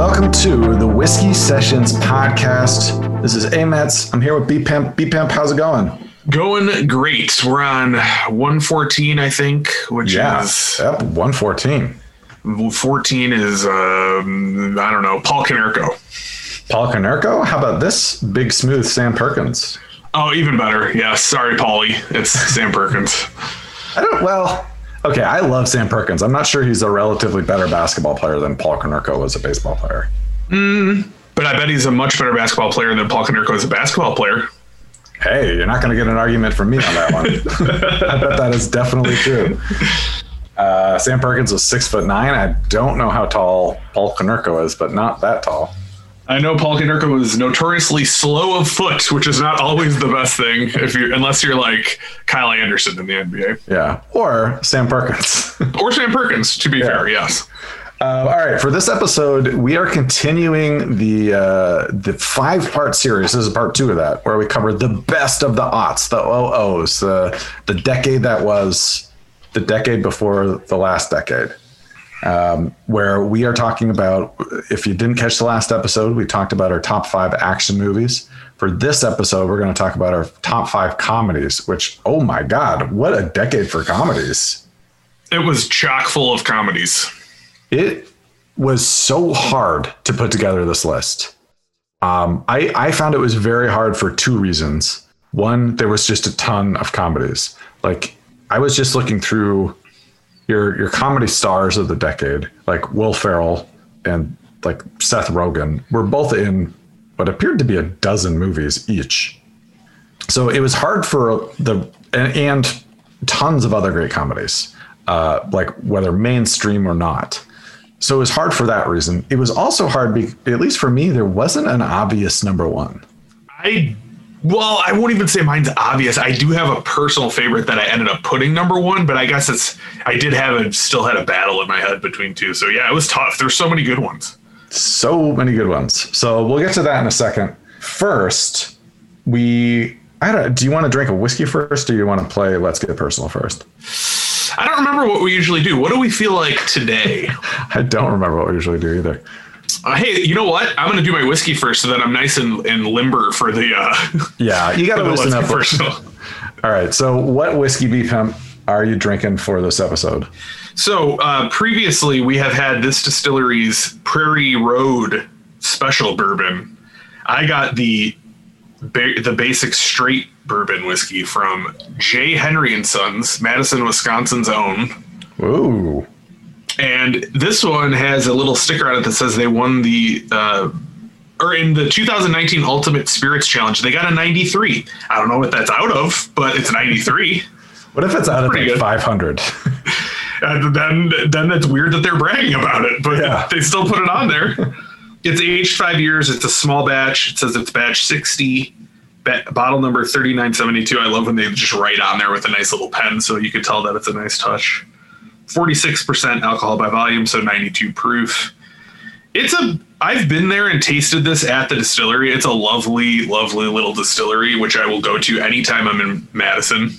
Welcome to the Whiskey Sessions podcast. This is Amets. I'm here with B Pimp. B Pimp, how's it going? Going great. We're on 114, I think, which is yep, 114. 14 is um, I don't know Paul Konerko. Paul Konerko? How about this big smooth Sam Perkins? Oh, even better. Yeah, sorry, Paulie. It's Sam Perkins. I don't, well, okay, I love Sam Perkins. I'm not sure he's a relatively better basketball player than Paul Konerko was a baseball player. But I bet he's a much better basketball player than Paul Konerko is a basketball player. Hey, you're not going to get an argument from me on that one. I bet that is definitely true. Uh, Sam Perkins was six foot nine. I don't know how tall Paul Konerko is, but not that tall. I know Paul Konerko was notoriously slow of foot, which is not always the best thing if you unless you're like Kyle Anderson in the NBA Yeah, or Sam Perkins. or Sam Perkins. To be fair, yes. Uh, all right, for this episode, we are continuing the uh, the five part series. This is part two of that, where we cover the best of the aughts, the OOs, the the decade that was the decade before the last decade. Um, where we are talking about, if you didn't catch the last episode, we talked about our top five action movies. For this episode, we're going to talk about our top five comedies. Which, oh my god, what a decade for comedies! It was chock full of comedies. it was so hard to put together this list. Um, I, I found it was very hard for two reasons. One, there was just a ton of comedies. Like I was just looking through your your comedy stars of the decade, like Will Ferrell and like Seth Rogen, were both in what appeared to be a dozen movies each. So it was hard for the and, and tons of other great comedies, uh, like whether mainstream or not. So it was hard for that reason. It was also hard, be, at least for me, there wasn't an obvious number one. I well, I won't even say mine's obvious. I do have a personal favorite that I ended up putting number one, but I guess it's I did have a still had a battle in my head between two. So yeah, it was tough. There's so many good ones. So many good ones. So we'll get to that in a second. First, we I don't. Do you want to drink a whiskey first, or do you want to play Let's Get Personal first? I don't remember what we usually do. What do we feel like today? I don't remember what we usually do either. Uh, hey, you know what? I'm gonna do my whiskey first, so that I'm nice and, and limber for the. Uh, Yeah, you got to for listen up. first. All right. So, what whiskey B Pimp are you drinking for this episode? So uh, previously, we have had this distillery's Prairie Road special bourbon. I got the ba- the basic straight bourbon whiskey from J. Henry and Sons, Madison, Wisconsin's own. Ooh. And this one has a little sticker on it that says they won the. Uh, or in the 2019 Ultimate Spirits Challenge, they got a 93. I don't know what that's out of, but it's 93. What if it's out of like 500? And then then it's weird that they're bragging about it, but Yeah. they still put it on there. it's aged five years. It's a small batch. It says it's batch 60, bottle number 3972. I love when they just write on there with a nice little pen so you can tell that it's a nice touch. 46% alcohol by volume, so 92 proof. It's a I've been there and tasted this at the distillery. It's a lovely, lovely little distillery, which I will go to anytime I'm in Madison.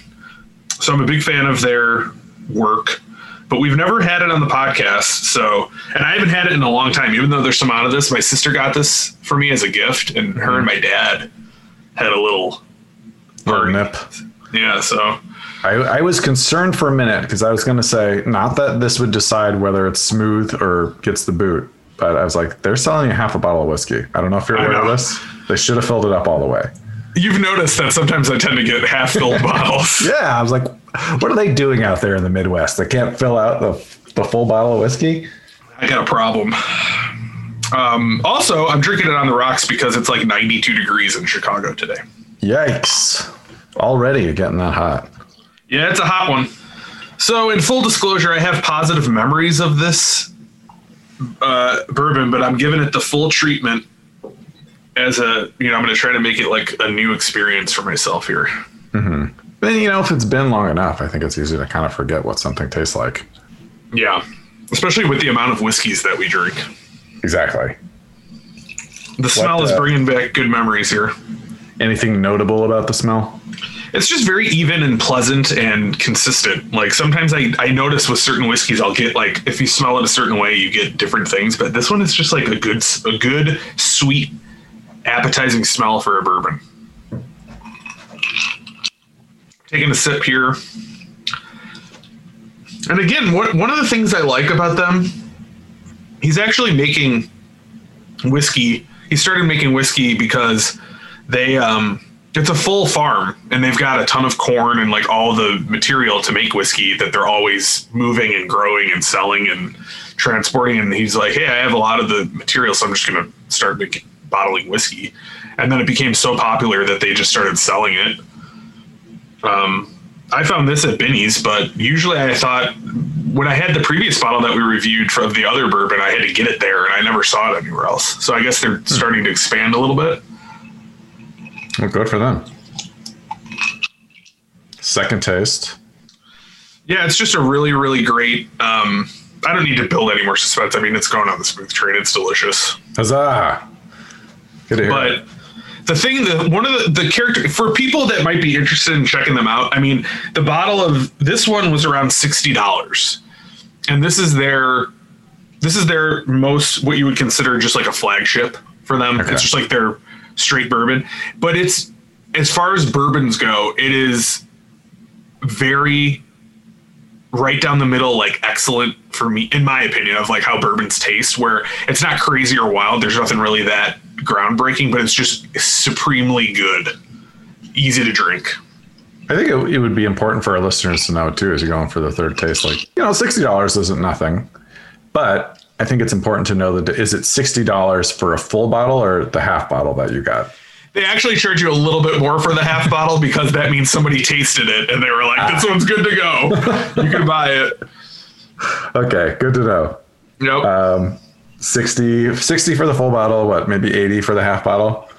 So I'm a big fan of their work, but we've never had it on the podcast. So, and I haven't had it in a long time, even though there's some out of this. My sister got this for me as a gift, and her and mm-hmm. my dad had a little Or nip. Yeah, so I, I was concerned for a minute because I was going to say, not that this would decide whether it's smooth or gets the boot, but I was like, they're selling you half a bottle of whiskey. I don't know if you're aware of this. They should have filled it up all the way. you've noticed that sometimes I tend to get half filled bottles. Yeah, I was like, what are they doing out there in the Midwest? They can't fill out the, the full bottle of whiskey? I got a problem. Um, also, I'm drinking it on the rocks because it's like 92 degrees in Chicago today. Yikes. Already getting that hot. Yeah, it's a hot one. So, in full disclosure, I have positive memories of this uh, bourbon, but I'm giving it the full treatment as a, you know, I'm going to try to make it like a new experience for myself here. And, you know, if it's been long enough, I think it's easy to kind of forget what something tastes like. Yeah, especially with the amount of whiskeys that we drink. Exactly. The smell is uh, bringing back good memories here. Anything notable about the smell? It's just very even and pleasant and consistent. Like sometimes I, I notice with certain whiskeys, I'll get like if you smell it a certain way, you get different things. But this one is just like a good a good sweet, appetizing smell for a bourbon. Taking a sip here. And again, what, one of the things I like about them, he's actually making whiskey. He started making whiskey because they um, it's a full farm and they've got a ton of corn and like all the material to make whiskey that they're always moving and growing and selling and transporting. And he's like hey i have a lot of the material so i'm just going to start making bottling whiskey. And then it became so popular that they just started selling it. Um, i found this at Binny's, but usually i thought when i had the previous bottle that we reviewed from the other bourbon i had to get it there and i never saw it anywhere else. So i guess they're starting to expand a little bit well, good for them. Second taste. Yeah, it's just a really, really great. Um, I don't need to build any more suspense. I mean, it's going on the smooth train. It's delicious. Huzzah! Good to hear. But the thing that one of the, the character for people that might be interested in checking them out, I mean, the bottle of this one was around sixty dollars, and this is their this is their most what you would consider just like a flagship for them. Okay. It's just like their straight bourbon, but it's as far as bourbons go, it is very right down the middle, like excellent for me, in my opinion, of like how bourbons taste, where it's not crazy or wild. There's nothing really that groundbreaking, but it's just supremely good, easy to drink. I think it, it would be important for our listeners to know too, as you're going for the third taste. Like, you know, sixty dollars isn't nothing, but I think it's important to know that is it sixty dollars for a full bottle or the half bottle that you got? They actually charge you a little bit more for the half bottle because that means somebody tasted it and they were like, "This one's good to go. You can buy it." Okay, good to know. Yep. Um, 60, 60 for the full bottle. What, maybe eighty for the half bottle?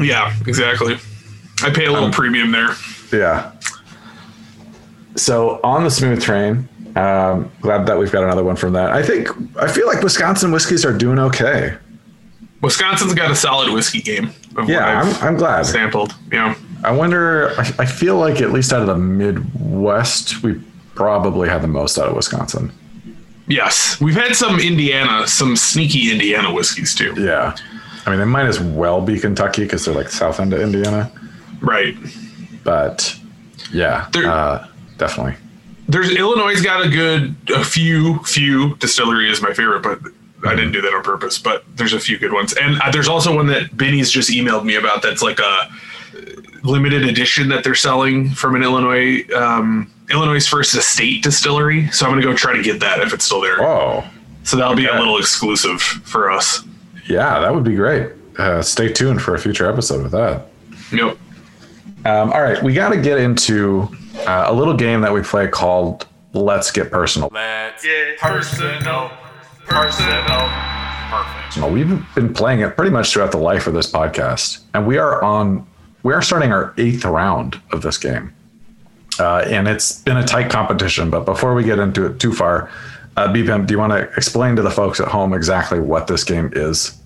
yeah, exactly. I pay a little premium there. Yeah. So on the smooth train, um, glad that we've got another one from that. I think I feel like Wisconsin whiskeys are doing okay. Wisconsin's got a solid whiskey game. Of Yeah, I'm, I'm glad. sampled. Yeah. I wonder. I, I feel like at least out of the Midwest, we probably had the most out of Wisconsin. Yes, we've had some Indiana, some sneaky Indiana whiskeys too. Yeah. I mean, they might as well be Kentucky because they're like south end of Indiana. Right. But yeah, uh, definitely. There's Illinois got a good, a few, few distillery is my favorite, but I didn't do that on purpose. But there's a few good ones, and uh, there's also one that Binny's just emailed me about. That's like a limited edition that they're selling from an Illinois, um, Illinois First Estate distillery. So I'm gonna go try to get that if it's still there. Oh, So that'll be a little exclusive for us. yeah, that would be great. Uh, stay tuned for a future episode with that. Yep. Um, all right, we got to get into uh, a little game that we play called Let's Get Personal. Let's get personal, personal, perfect. Well, We've been playing it pretty much throughout the life of this podcast, and we are on. We are starting our eighth round of this game, uh, and it's been a tight competition. But before we get into it too far, uh, BPM, do you want to explain to the folks at home exactly what this game is?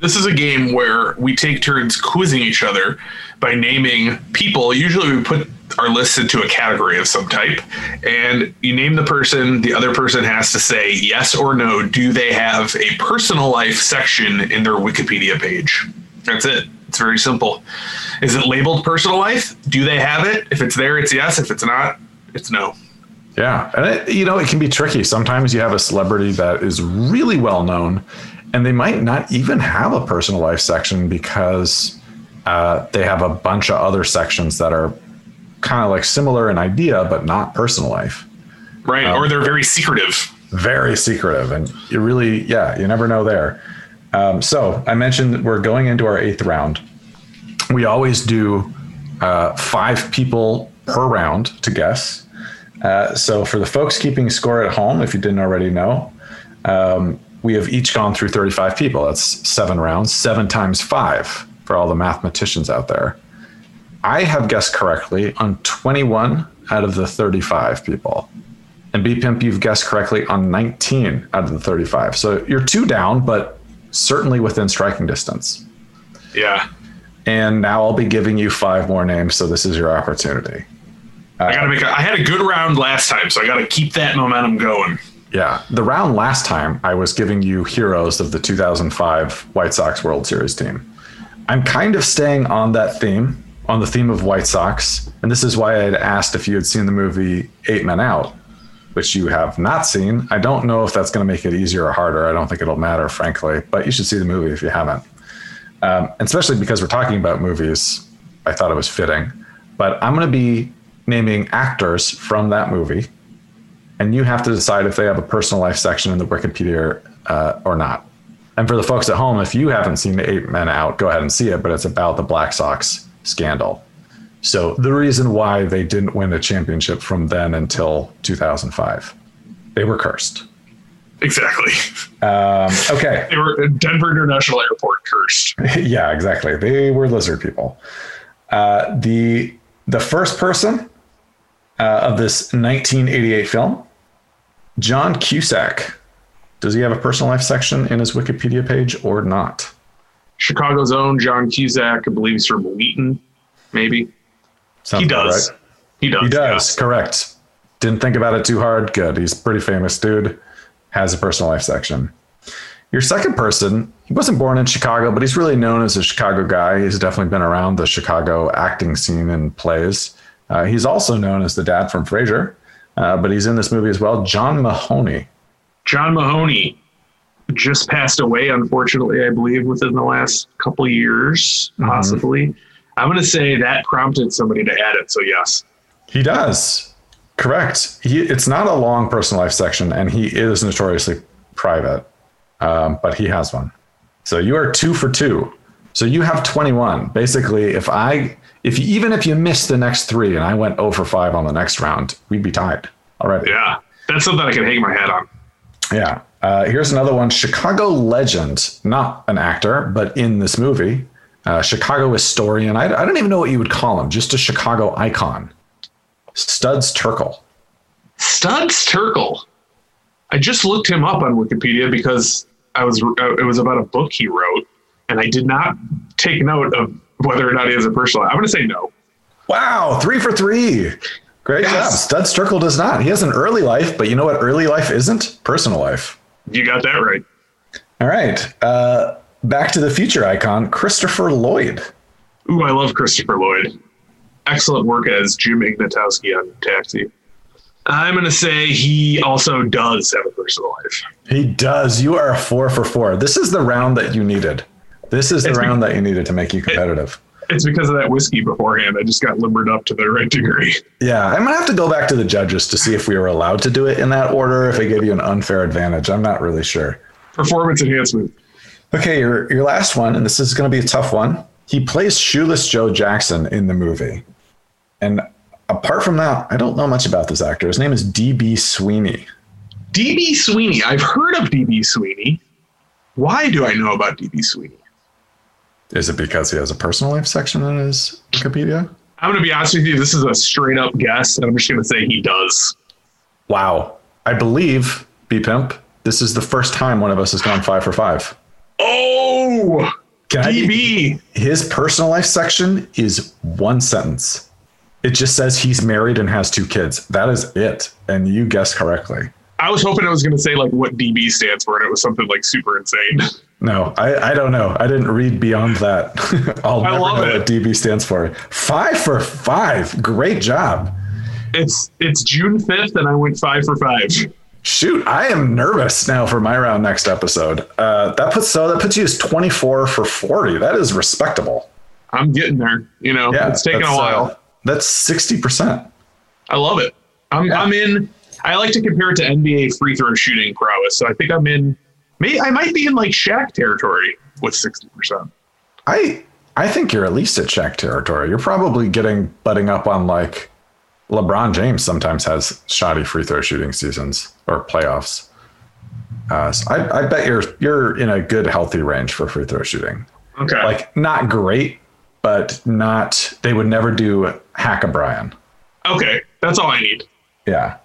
This is a game where we take turns quizzing each other by naming people. Usually, we put our listed to a category of some type, and you name the person. The other person has to say yes or no. Do they have a personal life section in their Wikipedia page? That's it. It's very simple. Is it labeled personal life? Do they have it? If it's there, it's yes. If it's not, it's no. Yeah, and it, you know it can be tricky. Sometimes you have a celebrity that is really well known, and they might not even have a personal life section because uh, they have a bunch of other sections that are kind of like similar in idea but not personal life. Right? or they're very secretive. Very secretive, and you really, yeah, you never know there. Um, so I mentioned we're going into our eighth round. We always do uh, five people per round to guess. Uh, so for the folks keeping score at home, if you didn't already know, um, we have each gone through 35 people. That's seven rounds, seven times five for all the mathematicians out there. I have guessed correctly on 21 out of the 35 people. And B Pimp, you've guessed correctly on 19 out of the 35. So you're two down, but certainly within striking distance. Yeah. And now I'll be giving you five more names. So this is your opportunity. I gotta make. A, I had a good round last time, so I gotta keep that momentum going. Yeah. The round last time, I was giving you heroes of the 2005 White Sox World Series team. I'm kind of staying on that theme, on the theme of White Sox. And this is why I had asked if you had seen the movie Eight Men Out, which you have not seen. I don't know if that's going to make it easier or harder. I don't think it'll matter, frankly, but you should see the movie if you haven't. Um, especially because we're talking about movies, I thought it was fitting. But I'm going to be naming actors from that movie and you have to decide if they have a personal life section in the Wikipedia uh, or not. And for the folks at home, if you haven't seen Eight Men Out, go ahead and see it. But it's about the Black Sox scandal. So the reason why they didn't win a championship from then until 2005, they were cursed. Exactly. Um, okay. They were Denver International Airport cursed. yeah, exactly. They were lizard people. Uh, the the first person uh, of this 1988 film John Cusack. Does he have a personal life section in his Wikipedia page or not? Chicago's own John Cusack, I believe he's from Wheaton, maybe. Sounds he does. right. He does. He does. yes. Correct. Didn't think about it too hard. Good. He's a pretty famous dude. Has a personal life section. Your second person, he wasn't born in Chicago, but he's really known as a Chicago guy. He's definitely been around the Chicago acting scene and plays. Uh, he's also known as the dad from Frasier, uh, but he's in this movie as well. John Mahoney. John Mahoney just passed away, unfortunately, I believe, within the last couple of years, Mm-hmm. possibly. I'm going to say that prompted somebody to add it. So, yes. He does. Correct. He, it's not a long personal life section, and he is notoriously private, um, but he has one. So you are two for two. So you have 21. Basically, if I, if you, even if you missed the next three and I went 0 for 5 on the next round, we'd be tied already. Yeah. That's something I can hang my hat on. Yeah. Uh, here's another one Chicago legend, not an actor, but in this movie, uh, Chicago historian. I, I don't even know what you would call him, just a Chicago icon. Studs Terkel. Studs Terkel. I just looked him up on Wikipedia because I was uh, it was about a book he wrote, and I did not take note of whether or not he has a personal. I'm going to say no. Wow, three for three. Great Yes. job. Studs Terkel does not. He has an early life, but you know what early life isn't? Personal life. You got that right. All right. Uh, back to the future icon, Christopher Lloyd. Ooh, I love Christopher Lloyd. Excellent work as Jim Ignatowski on Taxi. I'm going to say he also does have a personal life. He does. You are a four for four. This is the round that you needed. This is the It's be- round that you needed to make you competitive. It's because of that whiskey beforehand. I just got limbered up to the right degree. Yeah, I'm gonna have to go back to the judges to see if we were allowed to do it in that order. If they gave you an unfair advantage, I'm not really sure. Performance enhancement. Okay, your your last one, and this is gonna be a tough one. He plays Shoeless Joe Jackson in the movie, and apart from that, I don't know much about this actor. His name is DB Sweeney. DB Sweeney. I've heard of DB Sweeney. Why do I know about DB Sweeney? Is it because he has a personal life section in his Wikipedia? I'm going to be honest with you. This is a straight up guess, and I'm just going to say he does. Wow, I believe B Pimp. This is the first time one of us has gone five for five. Oh, Can I DB. his personal life section is one sentence. It just says he's married and has two kids. That is it. And you guessed correctly. I was hoping I was going to say like what DB stands for, and it was something like super insane. No, I, I don't know. I didn't read beyond that. I'll I never love know it. what DB stands for. Five for five. Great job. It's it's June 5th, and I went five for five. Shoot, I am nervous now for my round next episode. Uh, that puts so that puts you as 24 for 40. That is respectable. I'm getting there. You know, Yeah, it's taking a while. uh, that's 60%. I love it. I'm Yeah. I'm in. I like to compare it to NBA free throw shooting prowess. So I think I'm in. May I might be in like Shaq territory with sixty percent. I I think you're at least at Shaq territory. You're probably getting butting up on like LeBron James sometimes has shoddy free throw shooting seasons or playoffs. Uh, so I, I bet you're you're in a good healthy range for free throw shooting. Okay. Like not great, but not they would never do hack a Brian. okay, that's all I need. Yeah.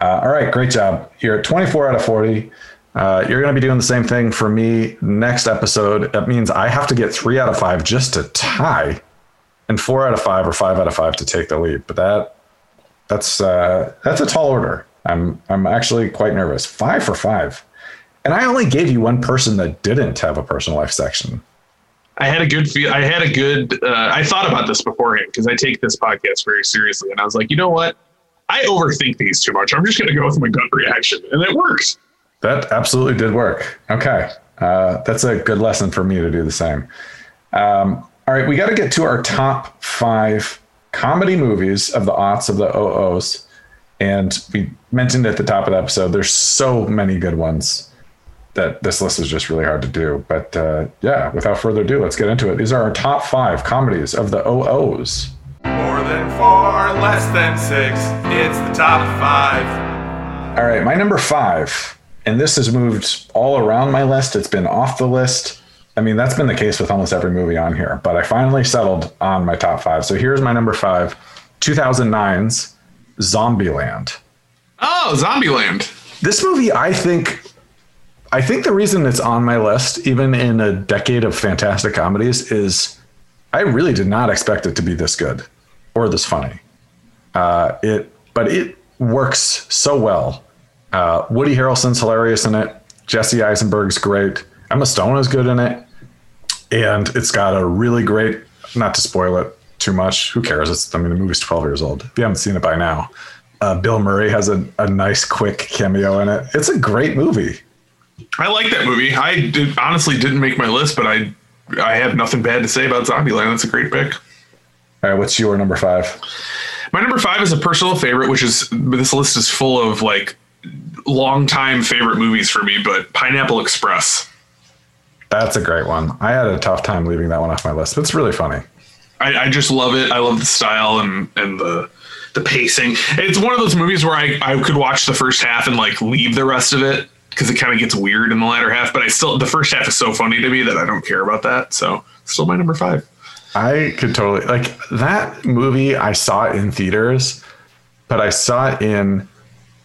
Uh, all right, great job. You're at 24 out of 40. Uh, you're going to be doing the same thing for me next episode. That means I have to get three out of five just to tie, and four out of five or five out of five to take the lead. But that that's uh, that's a tall order. I'm I'm actually quite nervous. Five for five, and I only gave you one person that didn't have a personal life section. I had a good feel. I had a good. Uh, I thought about this beforehand because I take this podcast very seriously, and I was like, you know what? I overthink these too much. I'm just going to go with my gut reaction, and it works. That absolutely did work. Okay, uh, that's a good lesson for me to do the same. Um, all right, we got to get to our top five comedy movies of the aughts of the OOs, and we mentioned at the top of the episode. There's so many good ones that this list is just really hard to do. But uh, yeah, without further ado, let's get into it. These are our top five comedies of the OOs. More than four, less than six. It's the top five. All right, my number five, and this has moved all around my list. It's been off the list. I mean, that's been the case with almost every movie on here, but I finally settled on my top five. So here's my number five 2009's Zombieland. Oh, Zombieland. This movie, I think, I think the reason it's on my list, even in a decade of fantastic comedies, is I really did not expect it to be this good or this funny. Uh, it, but it works so well. Uh, Woody Harrelson's hilarious in it. Jesse Eisenberg's great. Emma Stone is good in it, and it's got a really great. Not to spoil it too much. Who cares? It's I mean the movie's twelve years old. If you haven't seen it by now, uh, Bill Murray has a, a nice quick cameo in it. It's a great movie. I like that movie. I did, honestly didn't make my list, but I I have nothing bad to say about Zombieland. It's a great pick. All right, what's your number five? My number five is a personal favorite, which is this list is full of like longtime favorite movies for me, but Pineapple Express. That's a great one. I had a tough time leaving that one off my list, but it's really funny. I, I just love it. I love the style and and the the pacing. It's one of those movies where I, I could watch the first half and like leave the rest of it because it kind of gets weird in the latter half. But I still the first half is so funny to me that I don't care about that. So still my number five. I could totally like that movie. I saw it in theaters, but I saw it in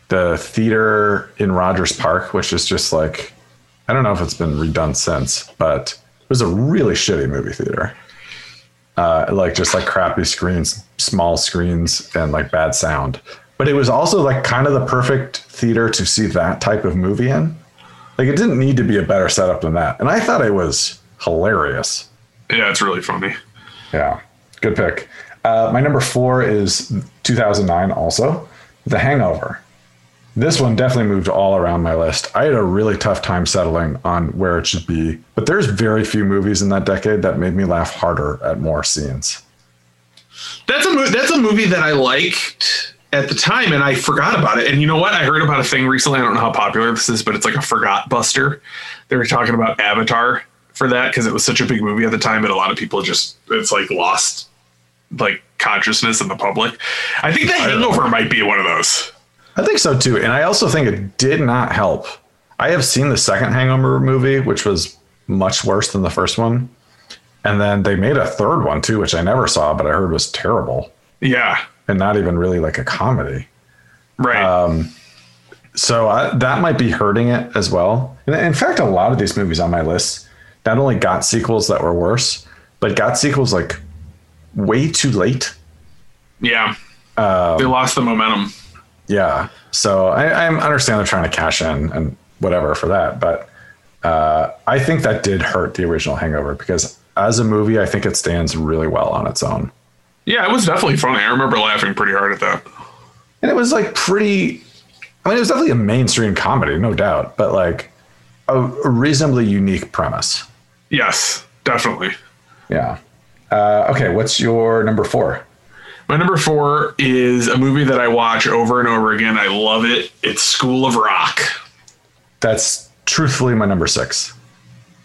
the theater in Rogers Park, which is just like I don't know if it's been redone since, but it was a really shitty movie theater. Uh, like just like crappy screens, small screens, and like bad sound. But it was also like kind of the perfect theater to see that type of movie in. Like it didn't need to be a better setup than that, and I thought it was hilarious. Yeah, it's really funny. Yeah, good pick. Uh, my number four is 2009, also The Hangover. This one definitely moved all around my list. I had a really tough time settling on where it should be, but there's very few movies in that decade that made me laugh harder at more scenes. That's a mo- that's a movie that I liked at the time, and I forgot about it. And you know what? I heard about a thing recently. I don't know how popular this is, but it's like a forgot buster. They were talking about Avatar for that because it was such a big movie at the time, but a lot of people just it's like lost like consciousness in the public. I think The Hangover might be one of those. I think so too. And I also think it did not help. I have seen the second Hangover movie, which was much worse than the first one. And then they made a third one too, which I never saw, but I heard was terrible Yeah, and not even really like a comedy. right. Um, So I, that might be hurting it as well. And in fact, a lot of these movies on my list not only got sequels that were worse, but got sequels like way too late. yeah, Um, they lost the momentum. Yeah. So I, I understand they're trying to cash in and whatever for that, but uh, I think that did hurt the original Hangover because as a movie, I think it stands really well on its own. Yeah, it was definitely funny. I remember laughing pretty hard at that. And it was like pretty. I mean, it was definitely a mainstream comedy, no doubt, but like a, a reasonably unique premise. Yes, definitely. Yeah. Uh, okay, what's your number four? My number four is a movie that I watch over and over again. I love it. It's School of Rock. That's truthfully my number six.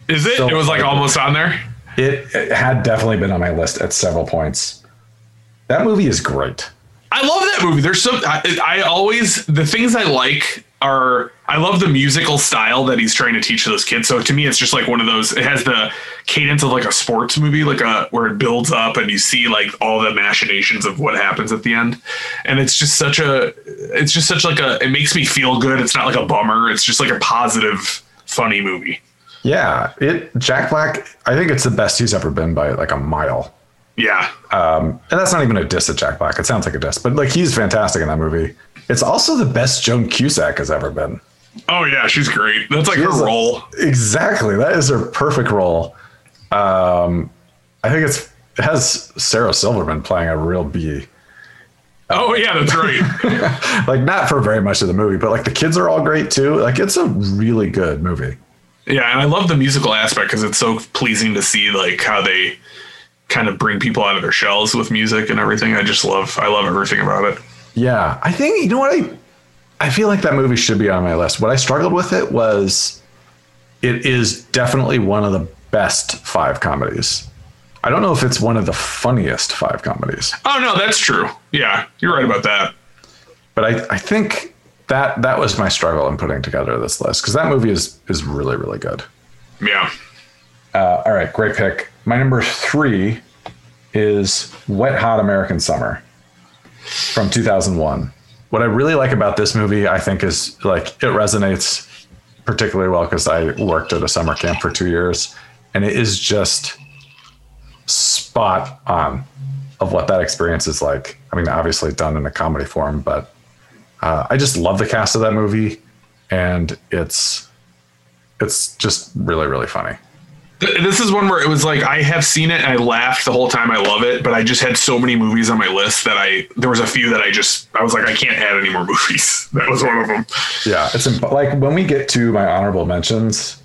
Is it? It was like almost on there. It, it had definitely been on my list at several points. That movie is great. I love that movie. There's some. I, I always the things I like are I love the musical style that he's trying to teach those kids. So to me, it's just like one of those. It has the cadence of like a sports movie, like a where it builds up and you see like all the machinations of what happens at the end, and it's just such a. It's just such like a. It makes me feel good. It's not like a bummer. It's just like a positive, funny movie. Yeah, it Jack Black. I think it's the best he's ever been by like a mile. Yeah, Um, and that's not even a diss at Jack Black. It sounds like a diss, but like he's fantastic in that movie. It's also the best Joan Cusack has ever been. Oh yeah, she's great. That's like She her is a- role. Exactly, that is her perfect role. Um, I think it's it has Sarah Silverman playing a real bee. Oh yeah, that's right. Like not for very much of the movie, but like the kids are all great too. Like it's a really good movie. yeah, and I love the musical aspect because it's so pleasing to see like how they kind of bring people out of their shells with music and everything. I just love. I love everything about it. Yeah, I think you know what I I feel like that movie should be on my list. What I struggled with it was it is definitely one of the best five comedies. I don't know if it's one of the funniest five comedies, Oh no, that's true. Yeah, you're right about that. but I, I think that that was my struggle in putting together this list because that movie is is really really good. Yeah. Uh, all right, great pick. My number three is Wet Hot American Summer from 2001. What I really like about this movie, I think, is like it resonates particularly well because I worked at a summer camp for two years, and it is just spot on of what that experience is like. I mean, obviously done in a comedy form, but uh, I just love the cast of that movie, and it's it's just really really funny. Th- This is one where it was like I have seen it and I laughed the whole time. I love it, but I just had so many movies on my list that I there was a few that I just I was like I can't add any more movies. That was one of them. Yeah, it's imp- like when we get to my honorable mentions,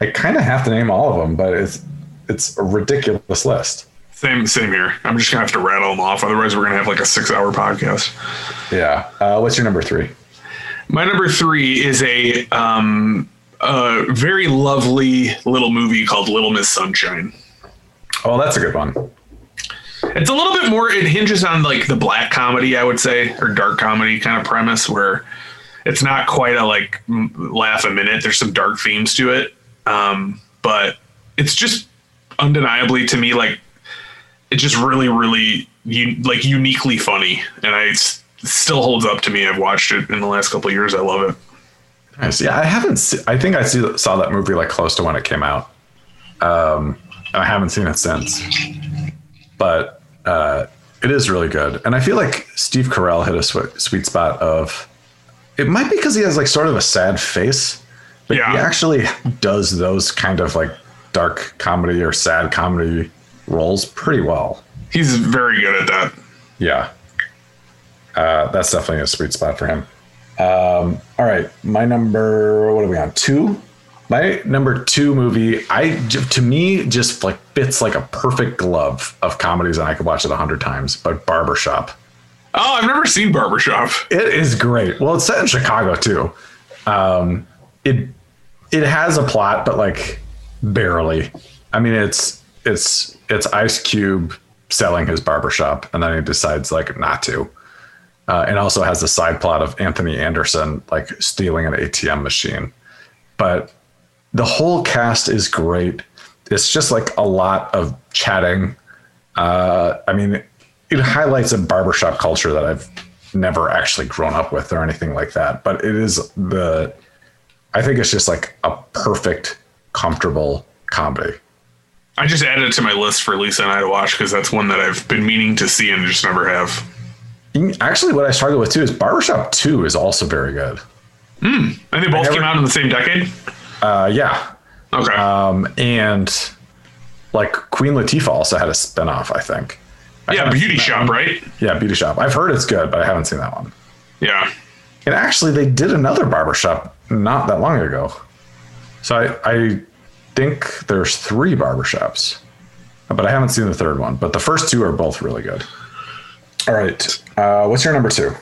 I kind of have to name all of them, but it's it's a ridiculous list. Same same here. I'm just gonna have to rattle them off. Otherwise, we're gonna have like a six hour podcast. Yeah. Uh, what's your number three? My number three is a um a very lovely little movie called Little Miss Sunshine. Oh, that's a good one. It's a little bit more. It hinges on like the black comedy, I would say, or dark comedy kind of premise, where it's not quite a like laugh a minute. There's some dark themes to it, um, but it's just undeniably to me like it's just really, really u- like uniquely funny, and it still holds up to me. I've watched it in the last couple of years. I love it. Nice. Yeah, I haven't. Se- I think I see, saw that movie like close to when it came out. Um, and I haven't seen it since. But uh, it is really good, and I feel like Steve Carell hit a sw- sweet spot of. It might be because he has like sort of a sad face, but he actually does those kind of like dark comedy or sad comedy roles pretty well. He's very good at that. Yeah. Uh, that's definitely a sweet spot for him. Um, all right. My number, what are we on? Two? My number two movie, I to me just like fits like a perfect glove of comedies and I could watch it a hundred times, but Barbershop. Oh, I've never seen Barbershop. It is great. Well, it's set in Chicago too. Um, it it has a plot, but like barely. I mean, it's it's it's Ice Cube selling his barbershop, and then he decides like not to. Uh, and also has the side plot of Anthony Anderson like stealing an ATM machine. But the whole cast is great. It's just like a lot of chatting. Uh, I mean, it highlights a barbershop culture that I've never actually grown up with or anything like that. But it is the, I think it's just like a perfect, comfortable comedy. I just added it to my list for Lisa and I to watch because that's one that I've been meaning to see and just never have. Can- Actually, what I struggle with too is Barbershop 2 is also very good. And they both never- came out in the same decade. Uh, yeah. Okay. Um, and like Queen Latifah also had a spinoff, I think. I yeah, Beauty Shop, right? Yeah, Beauty Shop. I've heard it's good, but I haven't seen that one. Yeah. And actually, they did another barbershop not that long ago. So I, I think there's three barbershops, but I haven't seen the third one. But the first two are both really good. All right. Uh, what's your number two?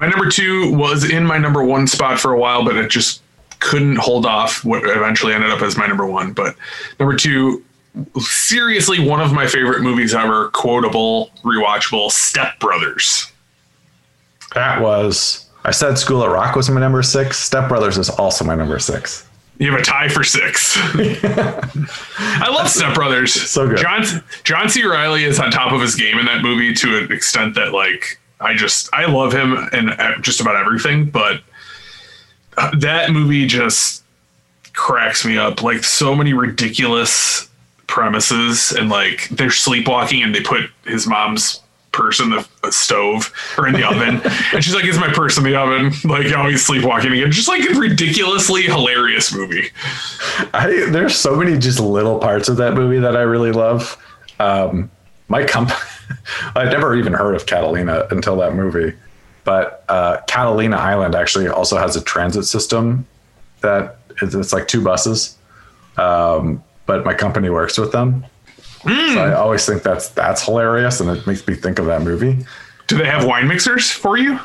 My number two was in my number one spot for a while, but it just couldn't hold off what eventually ended up as my number one. But number two, seriously, one of my favorite movies ever, quotable, rewatchable, Step Brothers. That was, I said School at Rock was my number six. Step Brothers is also my number six. You have a tie for six. I love Step Brothers. So good. John John C. Reilly is on top of his game in that movie to an extent that like I just I love him uh, just about everything, but uh, that movie just cracks me up. Like so many ridiculous premises, and like they're sleepwalking, and they put his mom's purse in the stove or in the oven, and she's like, "It's my purse in the oven." Like, oh, he's sleepwalking again. Just like a ridiculously hilarious movie. I there's so many just little parts of that movie that I really love. Um, my company, I'd never even heard of Catalina until that movie, but uh, Catalina Island actually also has a transit system that is, it's like two buses. Um, but my company works with them, so I always think that's that's hilarious, and it makes me think of that movie. Do they have wine mixers for you?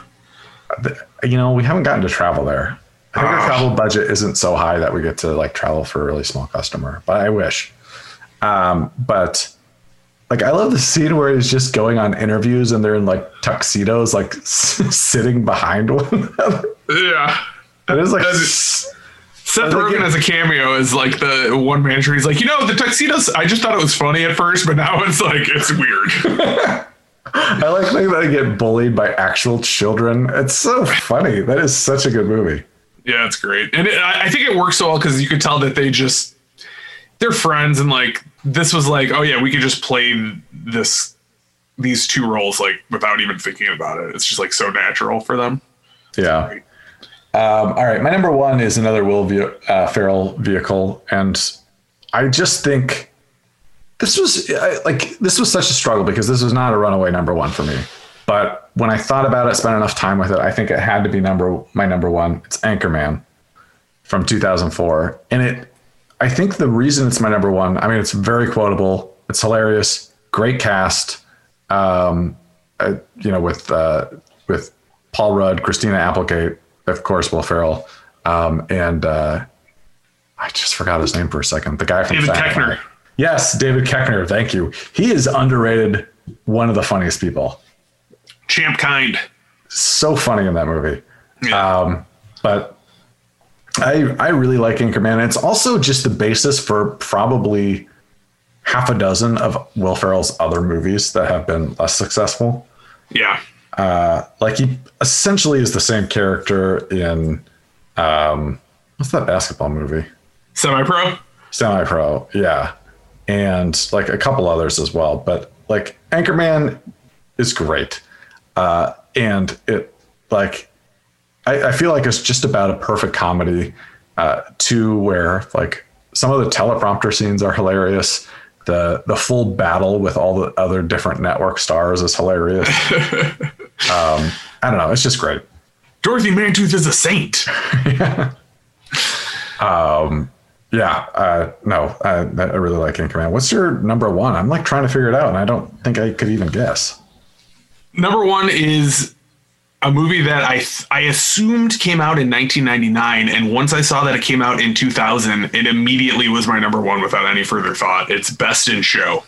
You know, we haven't gotten to travel there. I think Ah. our travel budget isn't so high that we get to like travel for a really small customer, but I wish. Um, but like, I love the scene where he's just going on interviews and they're in like tuxedos, like sitting behind one another. Yeah. It is like, Seth Rogen as a cameo is like the one manager. He's like, you know, the tuxedos. I just thought it was funny at first, but now it's like it's weird. I like that I get bullied by actual children. It's so funny. That is such a good movie. yeah, it's great, and it, I I think it works so well because you could tell that they just they're friends, and like this was like, oh yeah, we could just play this these two roles like without even thinking about it. It's just like so natural for them. Yeah. Um, all right, my number one is another Will ve- uh, Ferrell vehicle, and I just think this was I, like this was such a struggle because this was not a runaway number one for me. But when I thought about it, spent enough time with it, I think it had to be number my number one. It's Anchorman from 2004, and it. I think the reason it's my number one. I mean, it's very quotable. It's hilarious. Great cast. Um, uh, you know, with uh, with Paul Rudd, Christina Applegate, of course, Will Ferrell, um, and uh, I just forgot his name for a second. The guy from David Koechner. Guy. Yes, David Koechner. Thank you. He is underrated. One of the funniest people. Champ kind. So funny in that movie. Yeah. Um, but I I really like Anchorman. It's also just the basis for probably half a dozen of Will Ferrell's other movies that have been less successful. yeah. Uh, like he essentially is the same character in um, what's that basketball movie? Semi pro. Semi Pro, yeah, and like a couple others as well. But like Anchorman is great, uh, and it like I, I feel like it's just about a perfect comedy. Uh, to where like some of the teleprompter scenes are hilarious. The the full battle with all the other different network stars is hilarious. um, I don't know, it's just great. Dorothy Mantooth is a saint. Yeah, uh, no, I, I really like Anchorman. What's your number one? I'm like trying to figure it out, and I don't think I could even guess. Number one is a movie that I I assumed came out in 1999, and once I saw that it came out in 2000, it immediately was my number one without any further thought. It's Best in Show.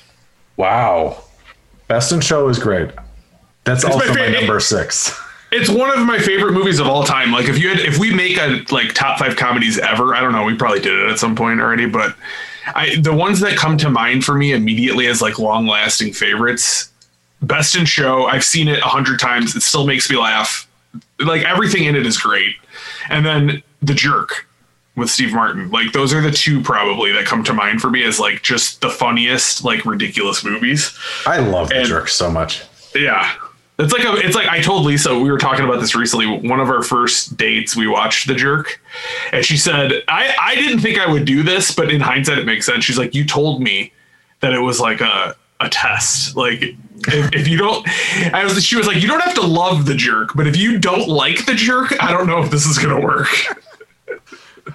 Wow, Best in Show is great. That's my also my, favorite- number six. It's one of my favorite movies of all time. Like if you had if we make a like top five comedies ever, I don't know, we probably did it at some point already, but I the ones that come to mind for me immediately as like long lasting favorites. Best in Show. I've seen it a hundred times. It still makes me laugh. Like everything in it is great. And then The Jerk with Steve Martin. Like those are the two probably that come to mind for me as like just the funniest, like ridiculous movies. I love The Jerk so much. Yeah. It's like a, it's like I told Lisa we were talking about this recently. One of our first dates, we watched The Jerk, and she said, "I I didn't think I would do this, but in hindsight, it makes sense." She's like, "You told me that it was like a a test. Like if, if you don't, I was she was like, you don't have to love The Jerk, but if you don't like The Jerk, I don't know if this is gonna work."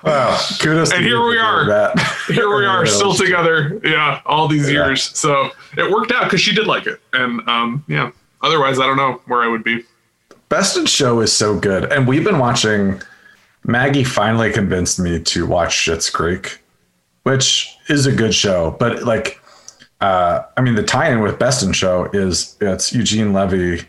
Wow, kudos. to And here we are. Here we are, still together. Yeah, all these Yeah. years. So it worked out because she did like it, and um, yeah. Otherwise, I don't know where I would be. Best in Show is so good, and we've been watching. Maggie finally convinced me to watch Schitt's Creek, which is a good show. But like, uh, I mean, the tie-in with Best in Show is it's Eugene Levy,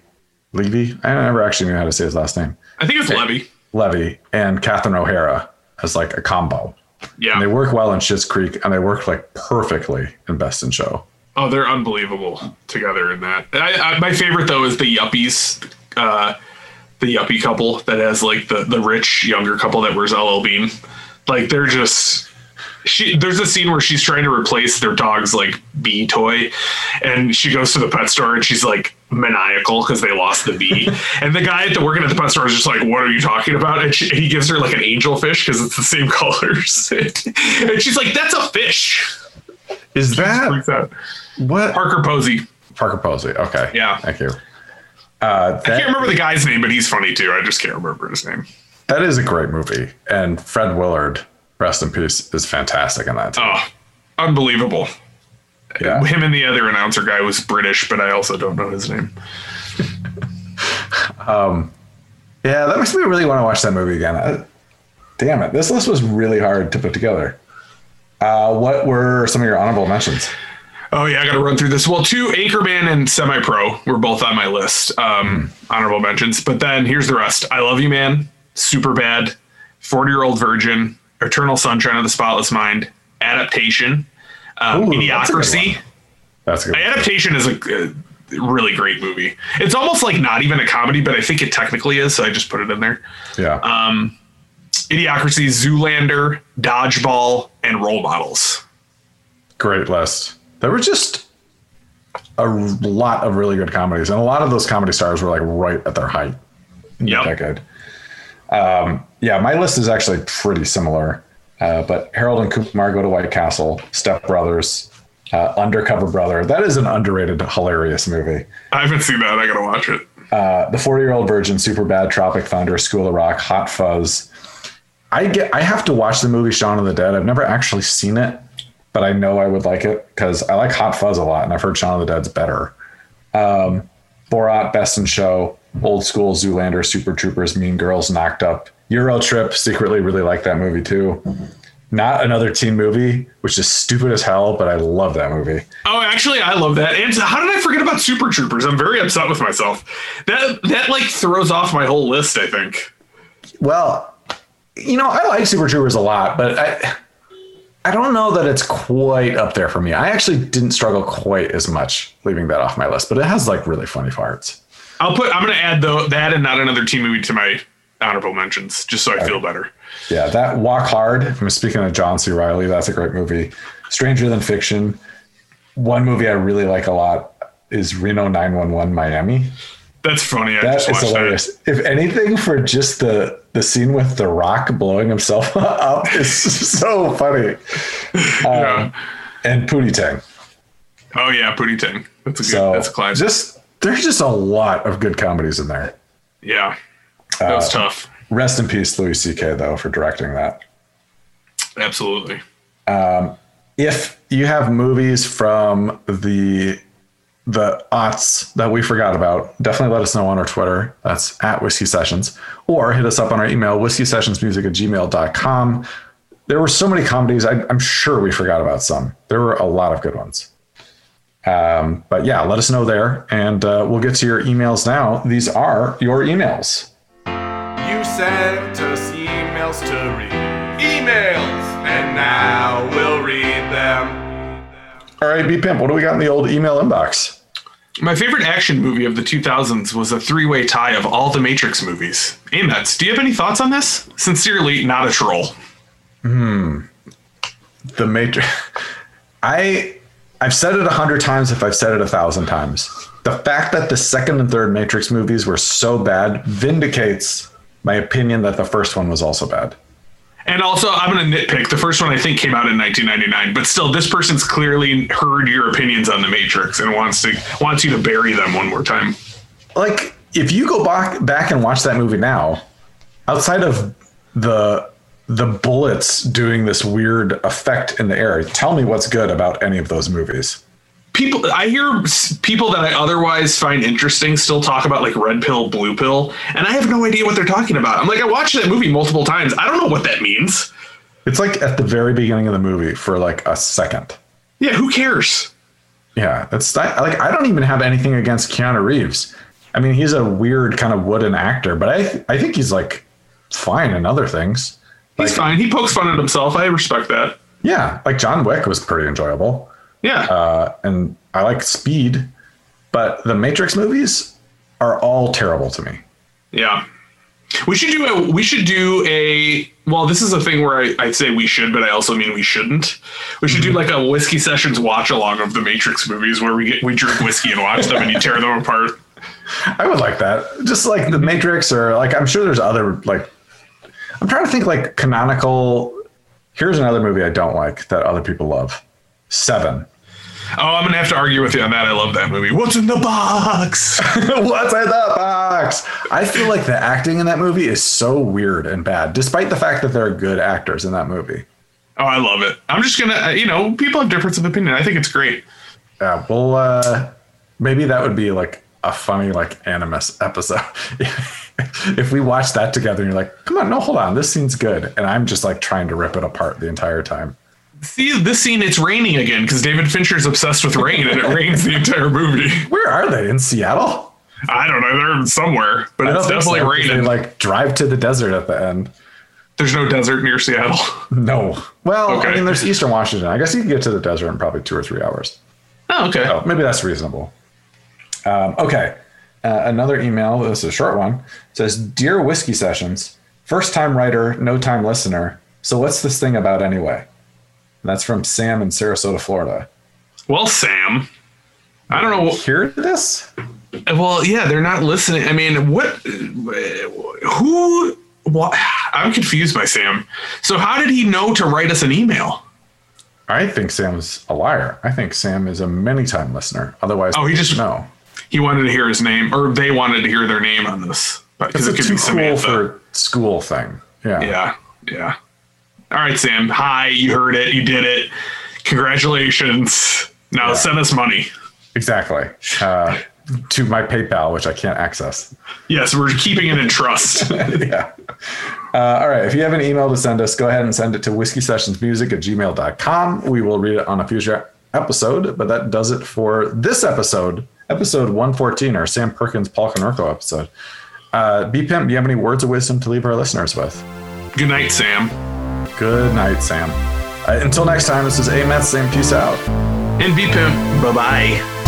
Levy. I never actually knew how to say his last name. I think it's Levy. Levy and Catherine O'Hara as like a combo. Yeah. And they work well in Schitt's Creek, and they work like perfectly in Best in Show. Oh, they're unbelievable together in that. I, I, my favorite though is the Yuppies, uh, the Yuppie couple that has like the the rich younger couple that wears LL Bean. Like they're just she. There's a scene where she's trying to replace their dog's like bee toy, and she goes to the pet store and she's like maniacal because they lost the bee. and the guy at the working at the pet store is just like, "What are you talking about?" And she, he gives her like an angelfish because it's the same colors, and she's like, "That's a fish." Is that out. what? Parker Posey. Parker Posey. Okay. Yeah. Thank you. Uh, I can't remember the guy's name, but he's funny too. I just can't remember his name. That is a great movie, and Fred Willard, rest in peace, is fantastic in that. Oh, unbelievable. yeah. Him and the other announcer guy was British, but I also don't know his name. um, Yeah, that makes me really want to watch that movie again. Uh, damn it, this list was really hard to put together. Uh, what were some of your honorable mentions? Oh yeah, I got to run through this. Well, two Anchorman and Semi Pro were both on my list, um, honorable mentions. But then here's the rest: I Love You Man, Super Bad, Forty Year Old Virgin, Eternal Sunshine of the Spotless Mind, Adaptation, um, Ooh, a Idiocracy. That's a good. Adaptation is a uh, really great movie. It's almost like not even a comedy, but I think it technically is, so I just put it in there. Yeah. Um, Idiocracy, Zoolander, Dodgeball, and Role Models. great list. There were just a lot of really good comedies, and a lot of those comedy stars were like right at their height. Yeah. decade. Um, yeah, my list is actually pretty similar, uh, but Harold and Kumar go to White Castle, Step Brothers, uh, Undercover Brother. That is an underrated, hilarious movie. I haven't seen that. I gotta watch it. Uh, the Forty Year Old Virgin, Super Bad, Tropic Thunder, School of Rock, Hot Fuzz. I get. I have to watch the movie Shaun of the Dead. I've never actually seen it, but I know I would like it because I like Hot Fuzz a lot, and I've heard Shaun of the Dead's better. Um, Borat, Best in Show, Old School, Zoolander, Super Troopers, Mean Girls, Knocked Up, Euro Trip. Secretly, really like that movie too. Not another teen movie, which is stupid as hell, but I love that movie. Oh, actually, I love that. And how did I forget about Super Troopers? I'm very upset with myself. That that like throws off my whole list. I think. Well, you know, I like Super Troopers a lot, but I I don't know that it's quite up there for me. I actually didn't struggle quite as much leaving that off my list, but it has like really funny parts. I'll put. I'm gonna add though that and not another teen movie to my honorable mentions, just so I feel better. Yeah, that Walk Hard. I'm speaking of John C. Reilly. That's a great movie. Stranger Than Fiction. One movie I really like a lot is Reno 911 Miami. That's funny. I That is hilarious. that. If anything, for just the the scene with The Rock blowing himself up is so funny. yeah. And Pootie Tang. Oh yeah, Pootie Tang. That's a good. So that's a classic. just there's just a lot of good comedies in there. yeah. That was Uh, tough. Rest in peace, Louis C.K. though for directing that. Absolutely. Um, If you have movies from the the aughts that we forgot about, definitely let us know on our Twitter. That's at Whiskey Sessions. Or hit us up on our email, whiskey sessions music at gmail.com. There were so many comedies. I, I'm sure we forgot about some. There were a lot of good ones. Um, but yeah, let us know there, and uh, we'll get to your emails now. These are your emails. You sent us emails to read. Emails! And now we'll. All right, B Pimp, what do we got in the old email inbox? My favorite action movie of the 2000s was a three-way tie of all the Matrix movies. Amets, do you have any thoughts on this? Sincerely, not a troll. Hmm. The Matrix. I I've said it a hundred times if I've said it a thousand times. The fact that the second and third Matrix movies were so bad vindicates my opinion that the first one was also bad. And also, I'm going to nitpick. The first one I think came out in 1999, but still, this person's clearly heard your opinions on the Matrix and wants to wants you to bury them one more time. Like if you go back back and watch that movie now, outside of the the bullets doing this weird effect in the air, tell me what's good about any of those movies. People, I hear people that I otherwise find interesting still talk about like red pill, blue pill, and I have no idea what they're talking about. I'm like, I watched that movie multiple times. I don't know what that means. It's like at the very beginning of the movie for like a second. Yeah, who cares? Yeah, that's I, like I don't even have anything against Keanu Reeves. I mean, he's a weird kind of wooden actor, but I I think he's like fine in other things. He's Like- fine. He pokes fun at himself. I respect that. Yeah, like John Wick was pretty enjoyable, Yeah. uh, and I like Speed, but the Matrix movies are all terrible to me. Yeah. We should do a we should do a well, this is a thing where I, I say we should, but I also mean we shouldn't. We should do like a whiskey sessions watch along of the Matrix movies where we get we drink whiskey and watch them and you tear them apart. I would like that, just like the Matrix, or like I'm sure there's other like. I'm trying to think like canonical. Here's another movie I don't like that other people love. Seven. Oh, I'm gonna have to argue with you on that. I love that movie. What's in the box? What's in the box? I feel like the acting in that movie is so weird and bad, despite the fact that there are good actors in that movie. Oh, I love it. I'm just gonna, uh, you know, people have difference of opinion. I think it's great. Yeah, well, uh, maybe that would be like a funny like animus episode. if we watch that together and you're like, come on, no, hold on, this scene's good, and I'm just like trying to rip it apart the entire time. See this scene, it's raining again because David Fincher's obsessed with rain and it rains the entire movie. Where are they in Seattle? I don't know, they're somewhere, but I it's definitely so, raining. They like drive to the desert at the end. There's no desert near Seattle. No. Well, I mean, there's Eastern Washington. I guess you can get to the desert in probably two or three hours. Oh, okay. So maybe that's reasonable. Um, okay. Uh, another email. This is a short one. Says, "Dear Whiskey Sessions, first time writer, no time listener. So what's this thing about anyway?" And that's from Sam in Sarasota, Florida. Well, Sam, I don't know. Hear this? Well, yeah, they're not listening. I mean, what? Who? What? I'm confused by Sam. So, how did he know to write us an email? I think Sam's a liar. I think Sam is a many time listener. Otherwise, Oh, he just- no. He wanted to hear his name, or they wanted to hear their name on this, because It's it a could too be cool for school thing. Yeah. Yeah, yeah. All right, Sam. Hi, you heard it. You did it. Congratulations. Now send us money. Exactly. Uh, to my PayPal, which I can't access. Yes, we're keeping it in trust. yeah. Uh, all right. If you have an email to send us, go ahead and send it to whiskey sessions music at gmail.com. We will read it on a future episode, but that does it for this episode, episode 114, our Sam Perkins Paul Konerko episode. Uh, B Pimp, do you have any words of wisdom to leave our listeners with? Good night, Sam. Good night, Sam. Uh, until next time, this is Amen. Sam, peace out. And B Pimp. Bye bye.